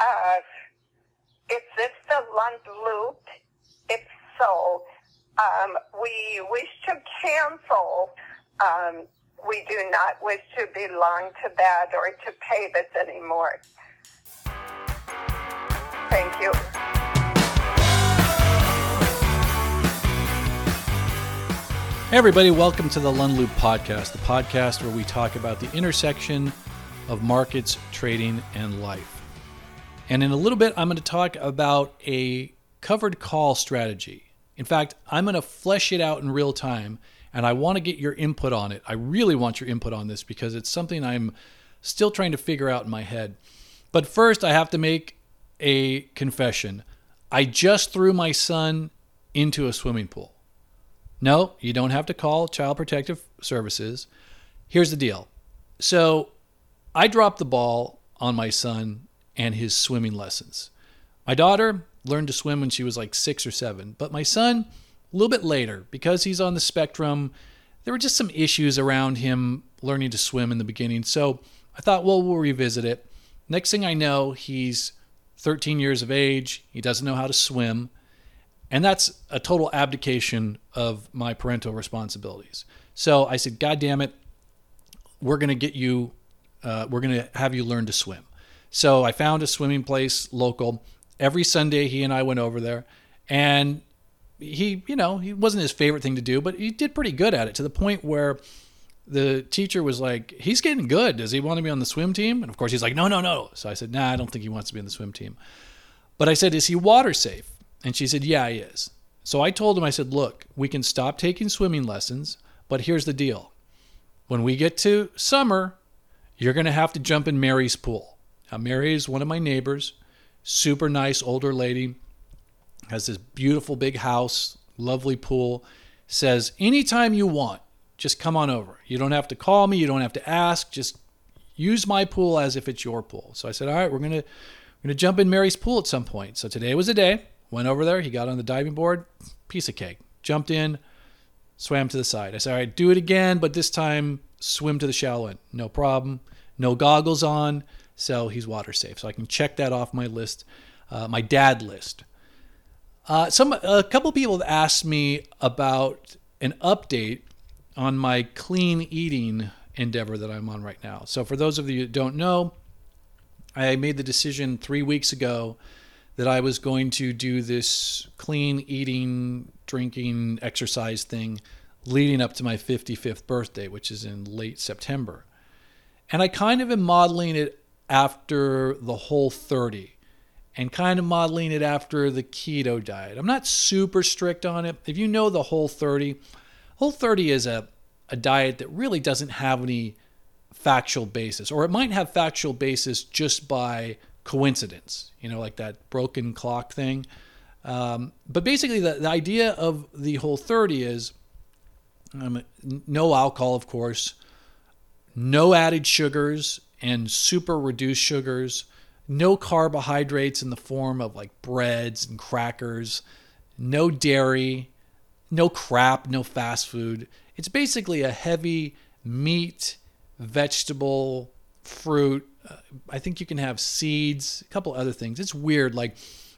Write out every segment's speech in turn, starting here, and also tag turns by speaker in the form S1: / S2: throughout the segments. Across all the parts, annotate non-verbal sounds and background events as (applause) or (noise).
S1: Uh, is this the Lund Loop? If so, um, we wish to cancel. Um, we do not wish to belong to that or to pay this anymore. Thank you.
S2: Hey, everybody, welcome to the Lund Loop podcast, the podcast where we talk about the intersection of markets, trading, and life. And in a little bit, I'm going to talk about a covered call strategy. In fact, I'm going to flesh it out in real time, and I want to get your input on it. I really want your input on this because it's something I'm still trying to figure out in my head. But first, I have to make a confession. I just threw my son into a swimming pool. No, you don't have to call Child Protective Services. Here's the deal. So I dropped the ball on my son and his swimming lessons. My daughter learned to swim when she was like six or seven, but my son, a little bit later, because he's on the spectrum, there were just some issues around him learning to swim in the beginning. So I thought, well, we'll revisit it. Next thing I know, he's 13 years of age. He doesn't know how to swim. And that's a total abdication of my parental responsibilities. So I said, God damn it, we're going to get you, uh, we're going to have you learn to swim. So I found a swimming place local. Every Sunday, he and I went over there. And he, you know, he wasn't his favorite thing to do, but he did pretty good at it to the point where the teacher was like, he's getting good. Does he want to be on the swim team? And of course, he's like, no, no, no. So I said, nah, I don't think he wants to be on the swim team. But I said, is he water safe? And she said, Yeah, he is. So I told him, I said, Look, we can stop taking swimming lessons, but here's the deal. When we get to summer, you're going to have to jump in Mary's pool. Mary is one of my neighbors, super nice older lady, has this beautiful big house, lovely pool. Says, Anytime you want, just come on over. You don't have to call me, you don't have to ask, just use my pool as if it's your pool. So I said, All right, we're going to. We're to jump in Mary's pool at some point. So today was the day. Went over there. He got on the diving board. Piece of cake. Jumped in, swam to the side. I said, all right, do it again, but this time swim to the shallow end. No problem. No goggles on. So he's water safe. So I can check that off my list, uh, my dad list. Uh, some a couple people have asked me about an update on my clean eating endeavor that I'm on right now. So for those of you that don't know, I made the decision three weeks ago that I was going to do this clean eating, drinking, exercise thing leading up to my 55th birthday, which is in late September. And I kind of am modeling it after the whole 30 and kind of modeling it after the keto diet. I'm not super strict on it. If you know the whole 30, whole 30 is a, a diet that really doesn't have any factual basis, or it might have factual basis just by coincidence, you know, like that broken clock thing. Um, but basically, the, the idea of the whole 30 is um, no alcohol, of course, no added sugars and super reduced sugars, no carbohydrates in the form of like breads and crackers, no dairy, no crap, no fast food. It's basically a heavy meat, vegetable, fruit, uh, I think you can have seeds, a couple other things. It's weird. Like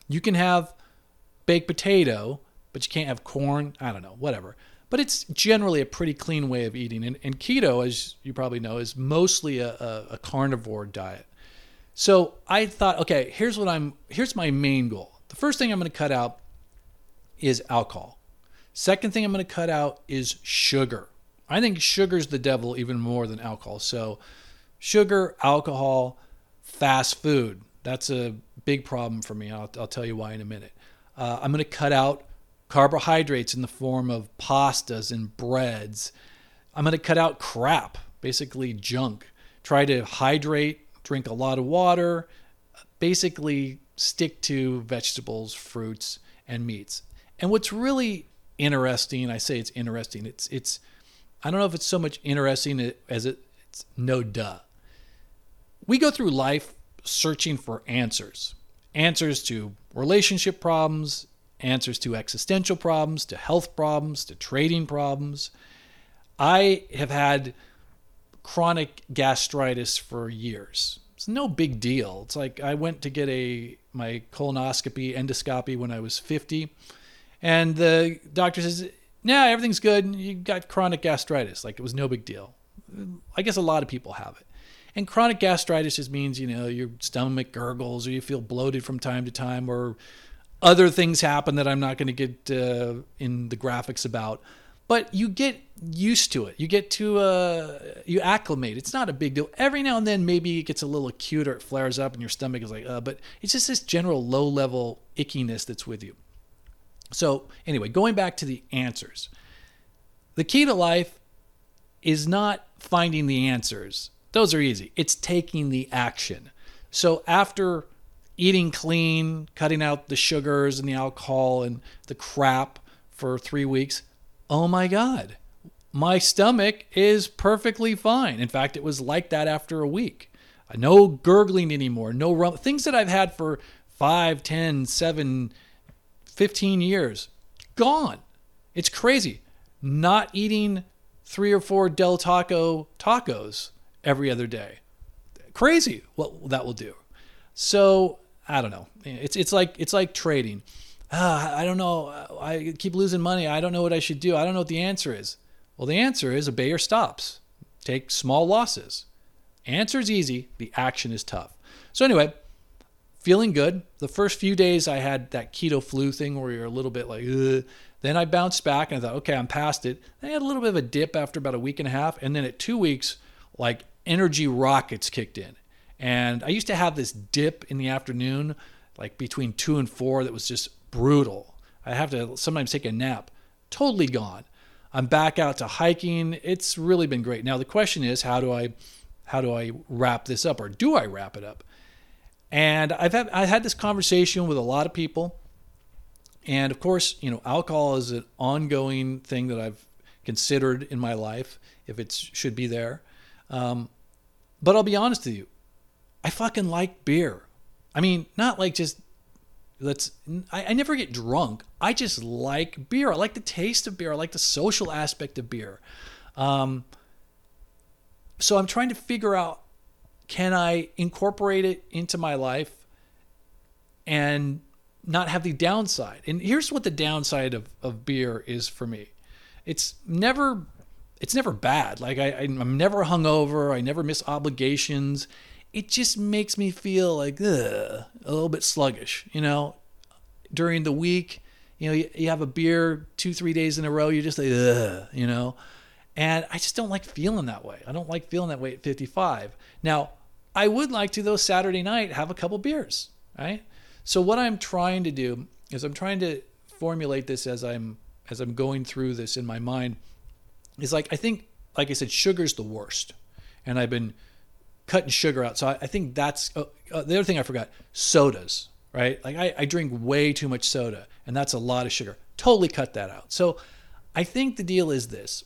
S2: you can have baked potato, but you can't have corn. I don't know, whatever. But it's generally a pretty clean way of eating. And, and keto, as you probably know, is mostly a, a, a carnivore diet. So I thought, okay, here's what I'm. Here's my main goal. The first thing I'm going to cut out is alcohol. Second thing I'm going to cut out is sugar. I think sugar's the devil even more than alcohol. So sugar, alcohol, fast food. That's a big problem for me. I'll, I'll tell you why in a minute. Uh, I'm going to cut out carbohydrates in the form of pastas and breads. I'm going to cut out crap, basically junk. Try to hydrate, drink a lot of water, basically stick to vegetables, fruits, and meats. And what's really interesting, I say it's interesting. It's it's I don't know if it's so much interesting as it, it's no duh. We go through life searching for answers answers to relationship problems, answers to existential problems, to health problems, to trading problems. I have had chronic gastritis for years. It's no big deal. It's like I went to get a my colonoscopy endoscopy when I was 50 and the doctor says, "Nah, everything's good. You got chronic gastritis." Like it was no big deal. I guess a lot of people have it. And chronic gastritis just means, you know, your stomach gurgles or you feel bloated from time to time or other things happen that I'm not going to get uh, in the graphics about. But you get used to it. You get to, uh, you acclimate. It's not a big deal. Every now and then, maybe it gets a little acute or it flares up and your stomach is like, uh, but it's just this general low level ickiness that's with you. So, anyway, going back to the answers, the key to life is not finding the answers. Those are easy. It's taking the action. So, after eating clean, cutting out the sugars and the alcohol and the crap for three weeks, oh my God, my stomach is perfectly fine. In fact, it was like that after a week. No gurgling anymore, no rum. Things that I've had for five, ten, seven 15 years, gone. It's crazy. Not eating three or four Del Taco tacos every other day. Crazy what that will do. So I don't know. It's it's like it's like trading. Uh, I don't know. I keep losing money. I don't know what I should do. I don't know what the answer is. Well, the answer is obey your stops. Take small losses. Answer is easy. The action is tough. So anyway, feeling good. The first few days I had that keto flu thing where you're a little bit like, Ugh. then I bounced back and I thought, okay, I'm past it. Then I had a little bit of a dip after about a week and a half. And then at two weeks, like energy rockets kicked in. And I used to have this dip in the afternoon, like between two and four, that was just brutal. I have to sometimes take a nap. Totally gone. I'm back out to hiking. It's really been great. Now the question is, how do I, how do I wrap this up, or do I wrap it up? And I've had I had this conversation with a lot of people, and of course, you know, alcohol is an ongoing thing that I've considered in my life if it should be there. Um, but I'll be honest with you, I fucking like beer. I mean, not like just let's. I, I never get drunk. I just like beer. I like the taste of beer. I like the social aspect of beer. Um, so I'm trying to figure out can I incorporate it into my life and not have the downside? And here's what the downside of, of beer is for me. It's never it's never bad. Like I, I'm never hungover. I never miss obligations. It just makes me feel like ugh, a little bit sluggish. You know, during the week, you know, you, you have a beer two, three days in a row. You're just like, ugh, you know. And I just don't like feeling that way. I don't like feeling that way at 55. Now, I would like to, though, Saturday night have a couple beers, right? So what I'm trying to do is I'm trying to formulate this as I'm as I'm going through this in my mind. Is like I think, like I said, sugar's the worst, and I've been cutting sugar out. So I, I think that's uh, uh, the other thing I forgot: sodas, right? Like I, I drink way too much soda, and that's a lot of sugar. Totally cut that out. So I think the deal is this: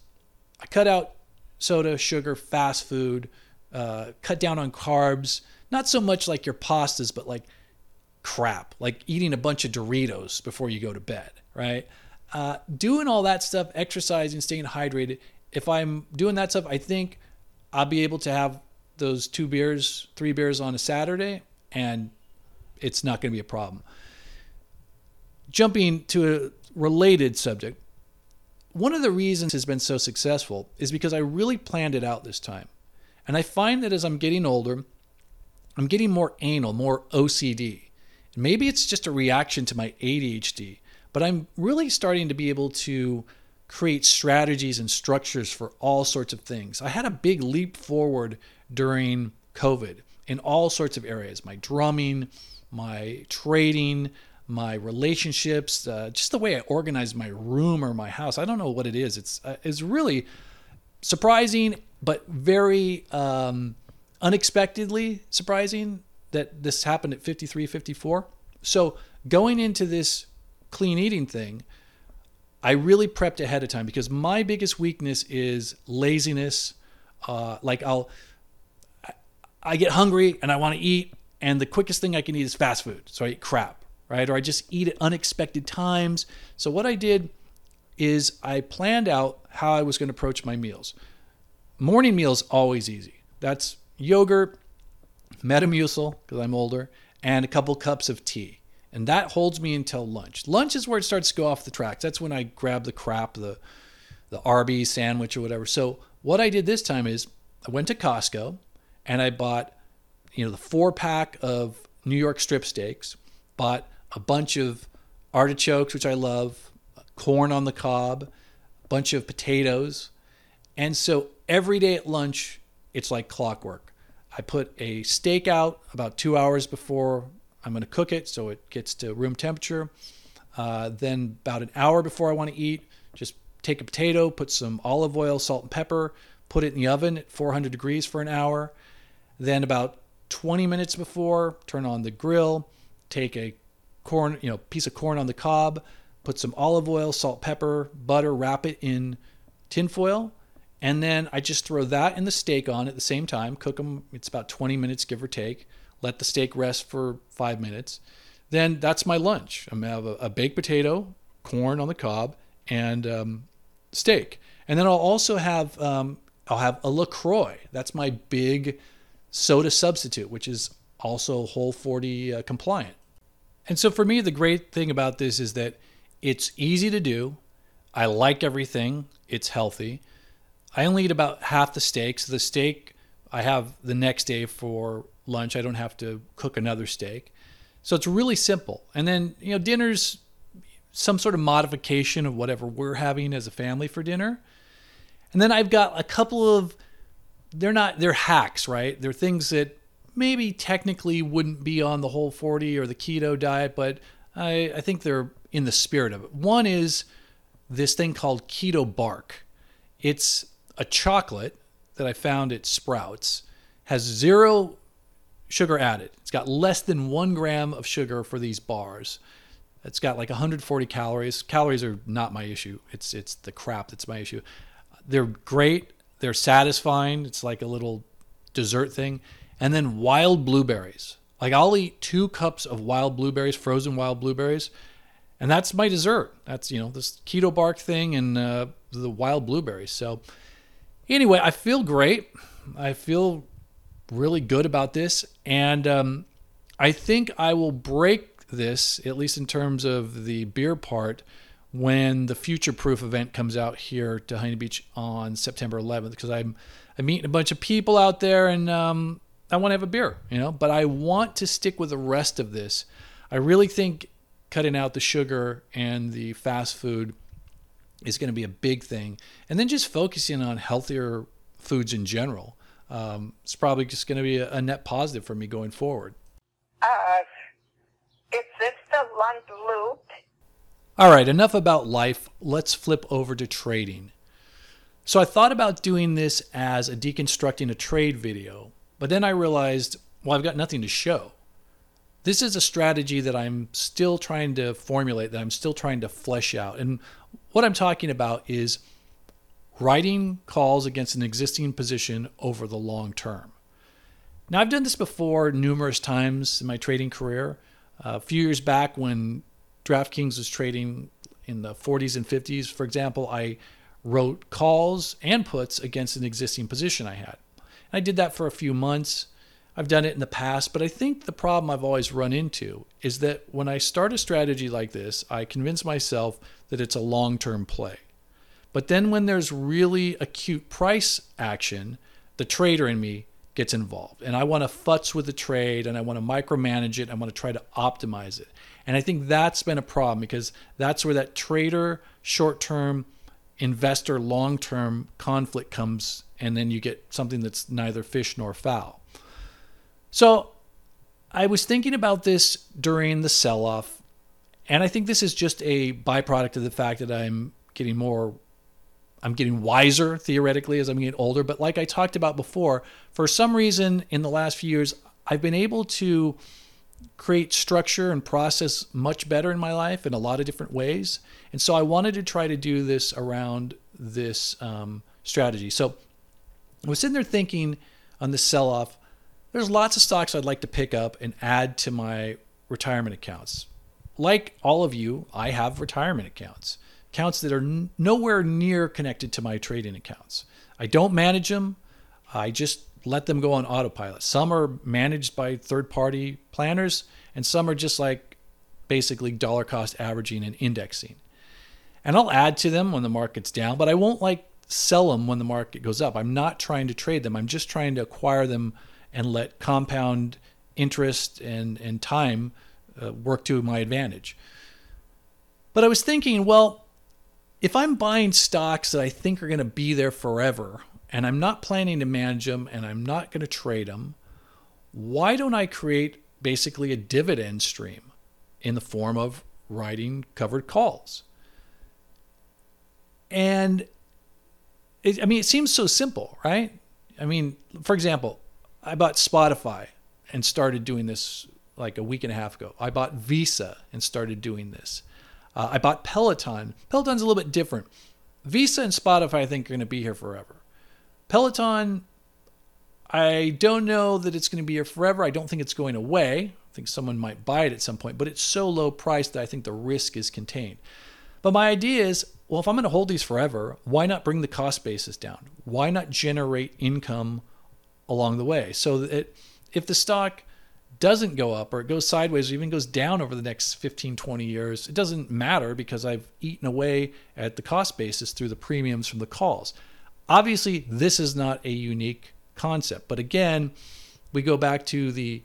S2: I cut out soda, sugar, fast food, uh, cut down on carbs, not so much like your pastas, but like crap, like eating a bunch of Doritos before you go to bed, right? Uh, doing all that stuff, exercising, staying hydrated. If I'm doing that stuff, I think I'll be able to have those two beers, three beers on a Saturday, and it's not going to be a problem. Jumping to a related subject, one of the reasons has been so successful is because I really planned it out this time. And I find that as I'm getting older, I'm getting more anal, more OCD. Maybe it's just a reaction to my ADHD, but I'm really starting to be able to create strategies and structures for all sorts of things. I had a big leap forward during COVID in all sorts of areas my drumming, my trading, my relationships, uh, just the way I organize my room or my house. I don't know what it is. It's, uh, it's really surprising, but very um, unexpectedly surprising that this happened at 53, 54. So going into this clean eating thing, I really prepped ahead of time because my biggest weakness is laziness. Uh, like I'll, I get hungry and I want to eat, and the quickest thing I can eat is fast food. So I eat crap, right? Or I just eat at unexpected times. So what I did is I planned out how I was going to approach my meals. Morning meals always easy. That's yogurt, Metamucil, because I'm older, and a couple cups of tea. And that holds me until lunch. Lunch is where it starts to go off the tracks. That's when I grab the crap, the the Arby's sandwich or whatever. So what I did this time is I went to Costco and I bought, you know, the four pack of New York strip steaks, bought a bunch of artichokes, which I love, corn on the cob, a bunch of potatoes. And so every day at lunch, it's like clockwork. I put a steak out about two hours before I'm going to cook it so it gets to room temperature. Uh, then, about an hour before I want to eat, just take a potato, put some olive oil, salt, and pepper, put it in the oven at 400 degrees for an hour. Then, about 20 minutes before, turn on the grill, take a corn, you know, piece of corn on the cob, put some olive oil, salt, pepper, butter, wrap it in tinfoil, and then I just throw that and the steak on at the same time. Cook them. It's about 20 minutes, give or take. Let the steak rest for five minutes. Then that's my lunch. I'm gonna have a, a baked potato, corn on the cob, and um, steak. And then I'll also have um, I'll have a Lacroix. That's my big soda substitute, which is also Whole 40 uh, compliant. And so for me, the great thing about this is that it's easy to do. I like everything. It's healthy. I only eat about half the steak. So the steak I have the next day for lunch. I don't have to cook another steak. So it's really simple. And then, you know, dinner's some sort of modification of whatever we're having as a family for dinner. And then I've got a couple of they're not they're hacks, right? They're things that maybe technically wouldn't be on the whole 40 or the keto diet, but I, I think they're in the spirit of it. One is this thing called keto bark. It's a chocolate that I found at Sprouts, has zero sugar added. It's got less than one gram of sugar for these bars. It's got like 140 calories. Calories are not my issue. It's it's the crap that's my issue. They're great. They're satisfying. It's like a little dessert thing. And then wild blueberries. Like I'll eat two cups of wild blueberries, frozen wild blueberries, and that's my dessert. That's you know this keto bark thing and uh, the wild blueberries. So anyway, I feel great. I feel really good about this, and um, I think I will break this at least in terms of the beer part when the future proof event comes out here to Huntington Beach on September 11th because I'm I'm meeting a bunch of people out there and um, I want to have a beer, you know. But I want to stick with the rest of this. I really think cutting out the sugar and the fast food is going to be a big thing, and then just focusing on healthier foods in general. Um, it's probably just going to be a, a, net positive for me going forward.
S1: Uh, is this the Lund Loop?
S2: All right, enough about life. Let's flip over to trading. So I thought about doing this as a deconstructing a trade video, but then I realized, well, I've got nothing to show. This is a strategy that I'm still trying to formulate, that I'm still trying to flesh out. And what I'm talking about is writing calls against an existing position over the long term. Now, I've done this before numerous times in my trading career. Uh, a few years back, when DraftKings was trading in the 40s and 50s, for example, I wrote calls and puts against an existing position I had. And I did that for a few months. I've done it in the past, but I think the problem I've always run into is that when I start a strategy like this, I convince myself that it's a long term play. But then when there's really acute price action, the trader in me gets involved. And I want to futz with the trade and I want to micromanage it. I want to try to optimize it. And I think that's been a problem because that's where that trader short term, investor long term conflict comes. And then you get something that's neither fish nor fowl. So I was thinking about this during the sell off. And I think this is just a byproduct of the fact that I'm getting more I'm getting wiser theoretically as I'm getting older. But like I talked about before, for some reason in the last few years, I've been able to create structure and process much better in my life in a lot of different ways. And so I wanted to try to do this around this um, strategy. So I was sitting there thinking on the sell off, there's lots of stocks I'd like to pick up and add to my retirement accounts. Like all of you, I have retirement accounts accounts that are n- nowhere near connected to my trading accounts. I don't manage them. I just let them go on autopilot. Some are managed by third party planners, and some are just like basically dollar cost averaging and indexing. And I'll add to them when the market's down, but I won't like sell them when the market goes up. I'm not trying to trade them. I'm just trying to acquire them and let compound interest and, and time uh, work to my advantage. But I was thinking, well, if I'm buying stocks that I think are going to be there forever, and I'm not planning to manage them and I'm not going to trade them, why don't I create basically a dividend stream in the form of writing covered calls? And it, I mean, it seems so simple, right? I mean, for example, I bought Spotify and started doing this like a week and a half ago. I bought Visa and started doing this. Uh, I bought Peloton. Peloton's a little bit different. Visa and Spotify, I think, are going to be here forever. Peloton, I don't know that it's going to be here forever. I don't think it's going away. I think someone might buy it at some point, but it's so low priced that I think the risk is contained. But my idea is well, if I'm going to hold these forever, why not bring the cost basis down? Why not generate income along the way? So that if the stock doesn't go up or it goes sideways or even goes down over the next 15, 20 years, it doesn't matter because I've eaten away at the cost basis through the premiums from the calls. Obviously, this is not a unique concept, but again, we go back to the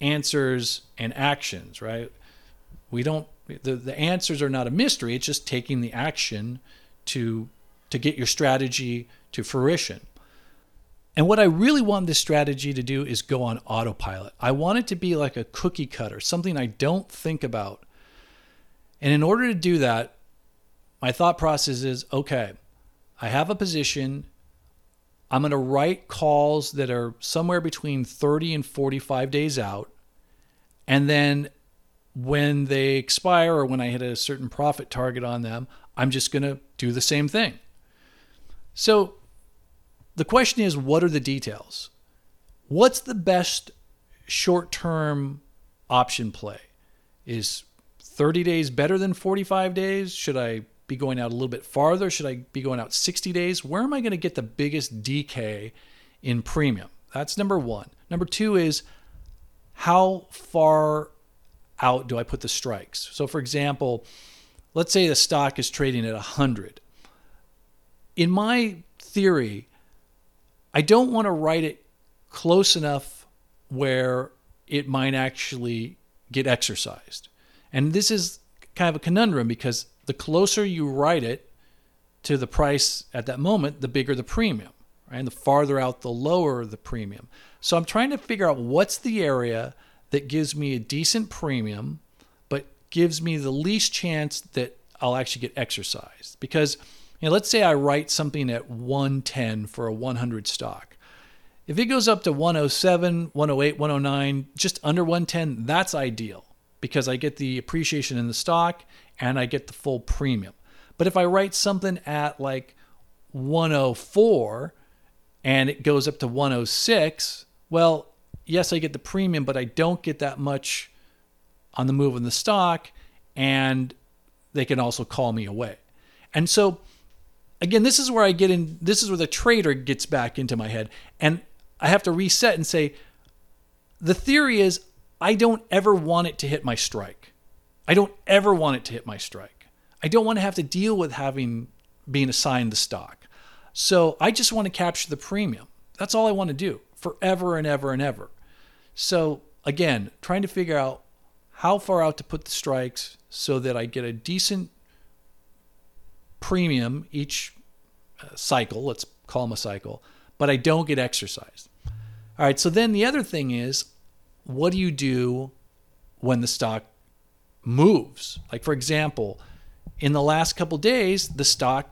S2: answers and actions, right? We don't the, the answers are not a mystery it's just taking the action to to get your strategy to fruition and what i really want this strategy to do is go on autopilot. I want it to be like a cookie cutter something i don't think about. And in order to do that my thought process is okay i have a position. I'm going to write calls that are somewhere between 30 and 45 days out. And then when they expire or when I hit a certain profit target on them, I'm just going to do the same thing. So the question is what are the details? What's the best short term option play? Is 30 days better than 45 days? Should I be going out a little bit farther? Should I be going out 60 days? Where am I going to get the biggest decay in premium? That's number one. Number two is how far out do I put the strikes? So, for example, let's say the stock is trading at 100. In my theory, I don't want to write it close enough where it might actually get exercised. And this is kind of a conundrum because the closer you write it to the price at that moment, the bigger the premium, right? And the farther out, the lower the premium. So I'm trying to figure out what's the area that gives me a decent premium, but gives me the least chance that I'll actually get exercised. Because, you know, let's say I write something at 110 for a 100 stock. If it goes up to 107, 108, 109, just under 110, that's ideal because I get the appreciation in the stock and I get the full premium. But if I write something at like 104 and it goes up to 106, well, yes, I get the premium, but I don't get that much on the move in the stock, and they can also call me away. And so, again, this is where I get in. This is where the trader gets back into my head, and I have to reset and say, the theory is I don't ever want it to hit my strike. I don't ever want it to hit my strike. I don't want to have to deal with having being assigned the stock. So I just want to capture the premium. That's all I want to do forever and ever and ever. So again, trying to figure out how far out to put the strikes so that I get a decent premium each uh, cycle, let's call them a cycle, but I don't get exercised. All right, so then the other thing is what do you do when the stock moves? Like for example, in the last couple days, the stock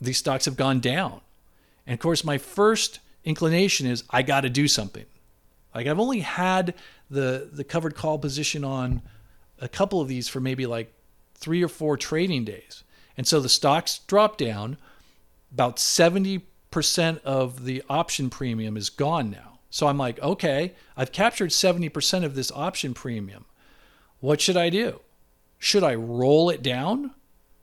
S2: these stocks have gone down. And of course, my first inclination is I got to do something. Like I've only had the the covered call position on a couple of these for maybe like three or four trading days. And so the stocks drop down. About 70% of the option premium is gone now. So I'm like, okay, I've captured 70% of this option premium. What should I do? Should I roll it down?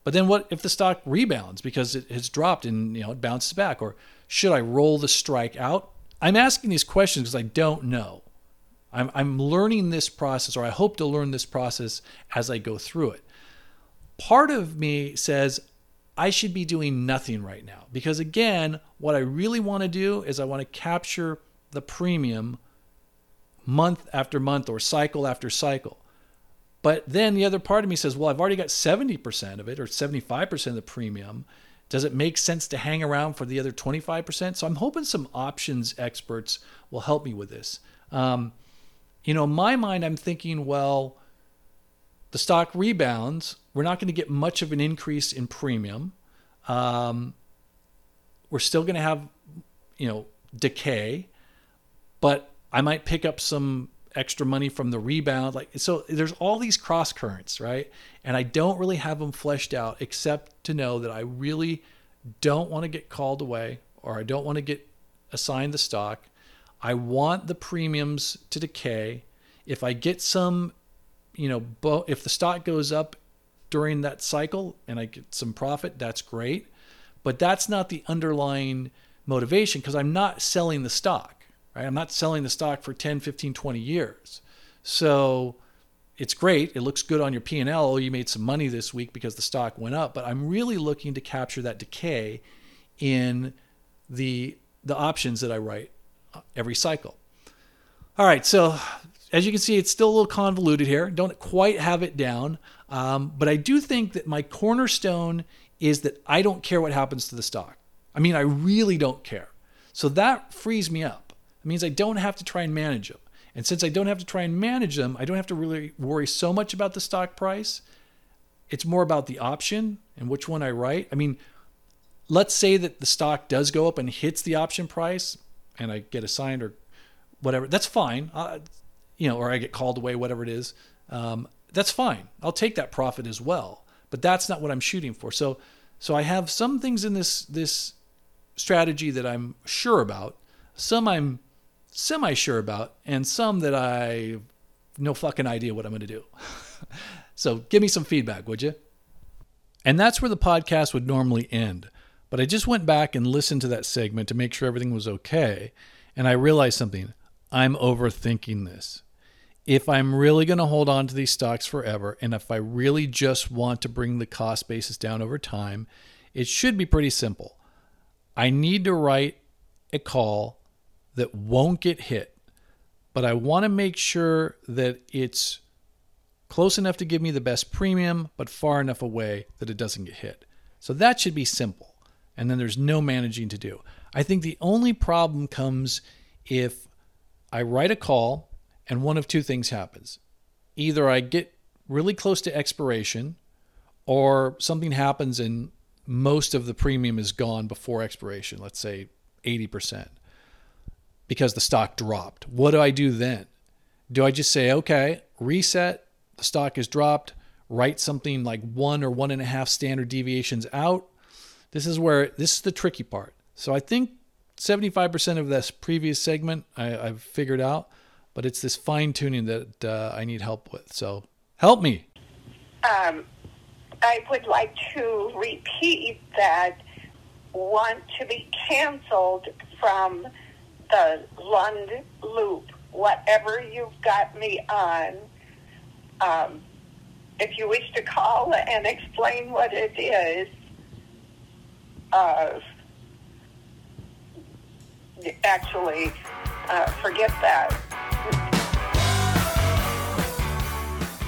S2: But then what if the stock rebounds because it has dropped and you know it bounces back? Or should I roll the strike out? I'm asking these questions because I don't know. I'm, I'm learning this process, or I hope to learn this process as I go through it. Part of me says I should be doing nothing right now because, again, what I really want to do is I want to capture the premium month after month or cycle after cycle. But then the other part of me says, well, I've already got 70% of it or 75% of the premium. Does it make sense to hang around for the other 25%? So I'm hoping some options experts will help me with this. Um, you know, in my mind, I'm thinking, well, the stock rebounds. We're not going to get much of an increase in premium. Um, we're still going to have, you know, decay, but I might pick up some extra money from the rebound. Like so, there's all these cross currents, right? And I don't really have them fleshed out, except to know that I really don't want to get called away, or I don't want to get assigned the stock. I want the premiums to decay. If I get some, you know, bo- if the stock goes up during that cycle and I get some profit, that's great. But that's not the underlying motivation because I'm not selling the stock, right? I'm not selling the stock for 10, 15, 20 years. So it's great. It looks good on your P&L. Oh, you made some money this week because the stock went up, but I'm really looking to capture that decay in the the options that I write uh, every cycle. All right, so as you can see, it's still a little convoluted here. Don't quite have it down, um, but I do think that my cornerstone is that I don't care what happens to the stock. I mean, I really don't care. So that frees me up. It means I don't have to try and manage them. And since I don't have to try and manage them, I don't have to really worry so much about the stock price. It's more about the option and which one I write. I mean, let's say that the stock does go up and hits the option price and I get assigned or whatever, that's fine. Uh, you know, or I get called away, whatever it is. Um, that's fine. I'll take that profit as well. But that's not what I'm shooting for. So, so I have some things in this this strategy that I'm sure about, some I'm semi sure about, and some that I no fucking idea what I'm going to do. (laughs) so, give me some feedback, would you? And that's where the podcast would normally end. But I just went back and listened to that segment to make sure everything was okay. And I realized something. I'm overthinking this. If I'm really going to hold on to these stocks forever, and if I really just want to bring the cost basis down over time, it should be pretty simple. I need to write a call that won't get hit, but I want to make sure that it's close enough to give me the best premium, but far enough away that it doesn't get hit. So that should be simple and then there's no managing to do. I think the only problem comes if I write a call and one of two things happens. Either I get really close to expiration or something happens and most of the premium is gone before expiration, let's say 80%, because the stock dropped. What do I do then? Do I just say, okay, reset, the stock is dropped, write something like one or one and a half standard deviations out, this is where this is the tricky part. So I think 75% of this previous segment I, have figured out, but it's this fine tuning that uh, I need help with. So help me.
S1: Um, I would like to repeat that want to be canceled from the Lund loop, whatever you've got me on. Um, if you wish to call and explain what it is, uh, actually uh, forget that.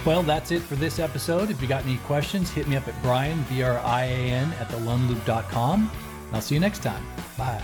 S2: Well, that's it for this episode. If you got any questions, hit me up at Brian, B R I A N, at thelundloop.com. I'll see you next time. Bye.